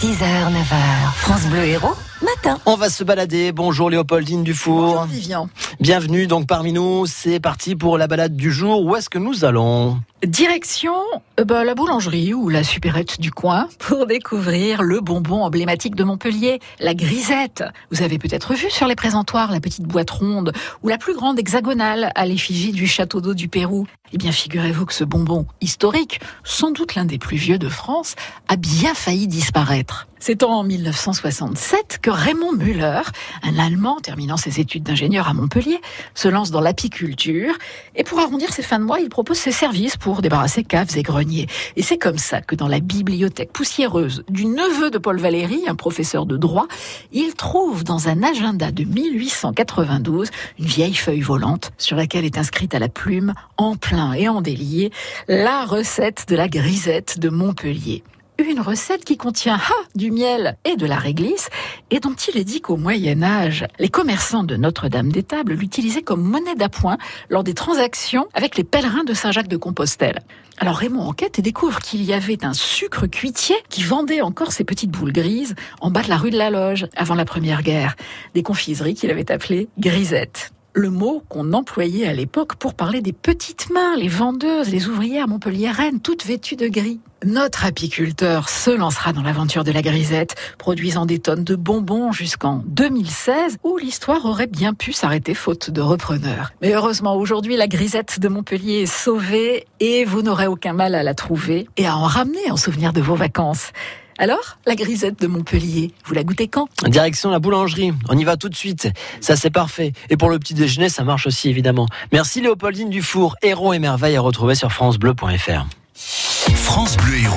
6h, 9h. France Bleu Héros, matin. On va se balader. Bonjour Léopoldine Dufour. Bonjour Vivian. Bienvenue donc parmi nous. C'est parti pour la balade du jour. Où est-ce que nous allons? Direction euh, bah, la boulangerie ou la supérette du coin pour découvrir le bonbon emblématique de Montpellier, la grisette. Vous avez peut-être vu sur les présentoirs la petite boîte ronde ou la plus grande hexagonale à l'effigie du château d'eau du Pérou. Eh bien, figurez-vous que ce bonbon historique, sans doute l'un des plus vieux de France, a bien failli disparaître. C'est en 1967 que Raymond Müller, un Allemand terminant ses études d'ingénieur à Montpellier, se lance dans l'apiculture et pour arrondir ses fins de mois, il propose ses services pour débarrasser caves et greniers. Et c'est comme ça que dans la bibliothèque poussiéreuse du neveu de Paul Valéry, un professeur de droit, il trouve dans un agenda de 1892 une vieille feuille volante sur laquelle est inscrite à la plume, en plein et en délié, la recette de la grisette de Montpellier une recette qui contient du miel et de la réglisse et dont il est dit qu'au Moyen Âge, les commerçants de Notre-Dame-des-Tables l'utilisaient comme monnaie d'appoint lors des transactions avec les pèlerins de Saint-Jacques de Compostelle. Alors Raymond enquête et découvre qu'il y avait un sucre cuitier qui vendait encore ses petites boules grises en bas de la rue de la Loge avant la Première Guerre. Des confiseries qu'il avait appelées grisettes le mot qu'on employait à l'époque pour parler des petites mains, les vendeuses, les ouvrières montpelliéraines, toutes vêtues de gris. Notre apiculteur se lancera dans l'aventure de la grisette, produisant des tonnes de bonbons jusqu'en 2016, où l'histoire aurait bien pu s'arrêter faute de repreneur. Mais heureusement, aujourd'hui, la grisette de Montpellier est sauvée et vous n'aurez aucun mal à la trouver et à en ramener en souvenir de vos vacances. Alors, la grisette de Montpellier, vous la goûtez quand? Direction la boulangerie. On y va tout de suite. Ça, c'est parfait. Et pour le petit déjeuner, ça marche aussi, évidemment. Merci Léopoldine Dufour. Héros et merveilles à retrouver sur FranceBleu.fr. France Bleu Héros.